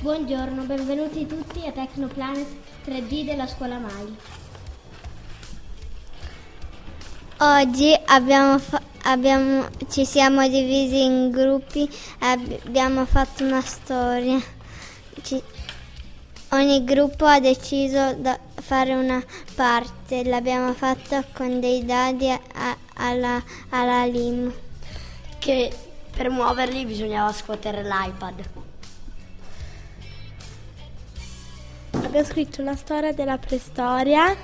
Buongiorno, benvenuti tutti a Tecnoplanet 3D della scuola Mai. Oggi abbiamo fa- abbiamo- ci siamo divisi in gruppi e abbiamo fatto una storia. Ci- ogni gruppo ha deciso di fare una parte, l'abbiamo fatta con dei dadi a- alla, alla lim. Che per muoverli bisognava scuotere l'iPad. Abbiamo scritto la storia della preistoria.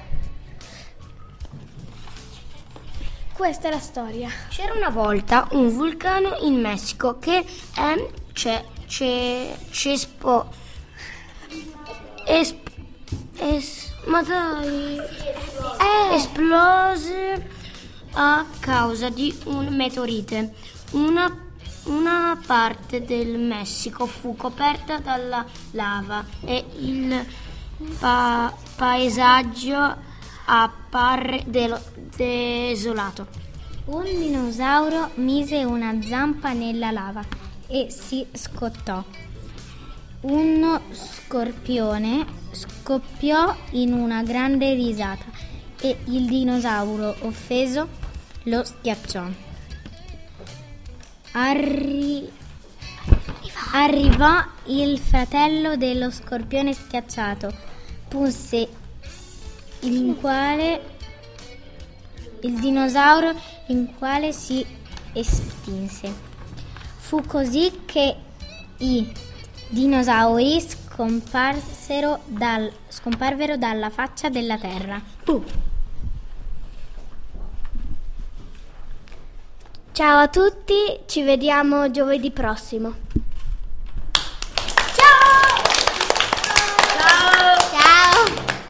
Questa è la storia. C'era una volta un vulcano in Messico che è c'è, c'è, cespo, esp, es, ma dai, esplose a causa di un meteorite. Una, una parte del Messico fu coperta dalla lava e il pa- paesaggio apparve del- desolato. Un dinosauro mise una zampa nella lava e si scottò. Uno scorpione scoppiò in una grande risata e il dinosauro offeso lo schiacciò. Arri- Arrivò il fratello dello scorpione schiacciato, punse in quale il dinosauro in quale si estinse. Fu così che i dinosauri dal- scomparvero dalla faccia della terra. Ciao a tutti, ci vediamo giovedì prossimo.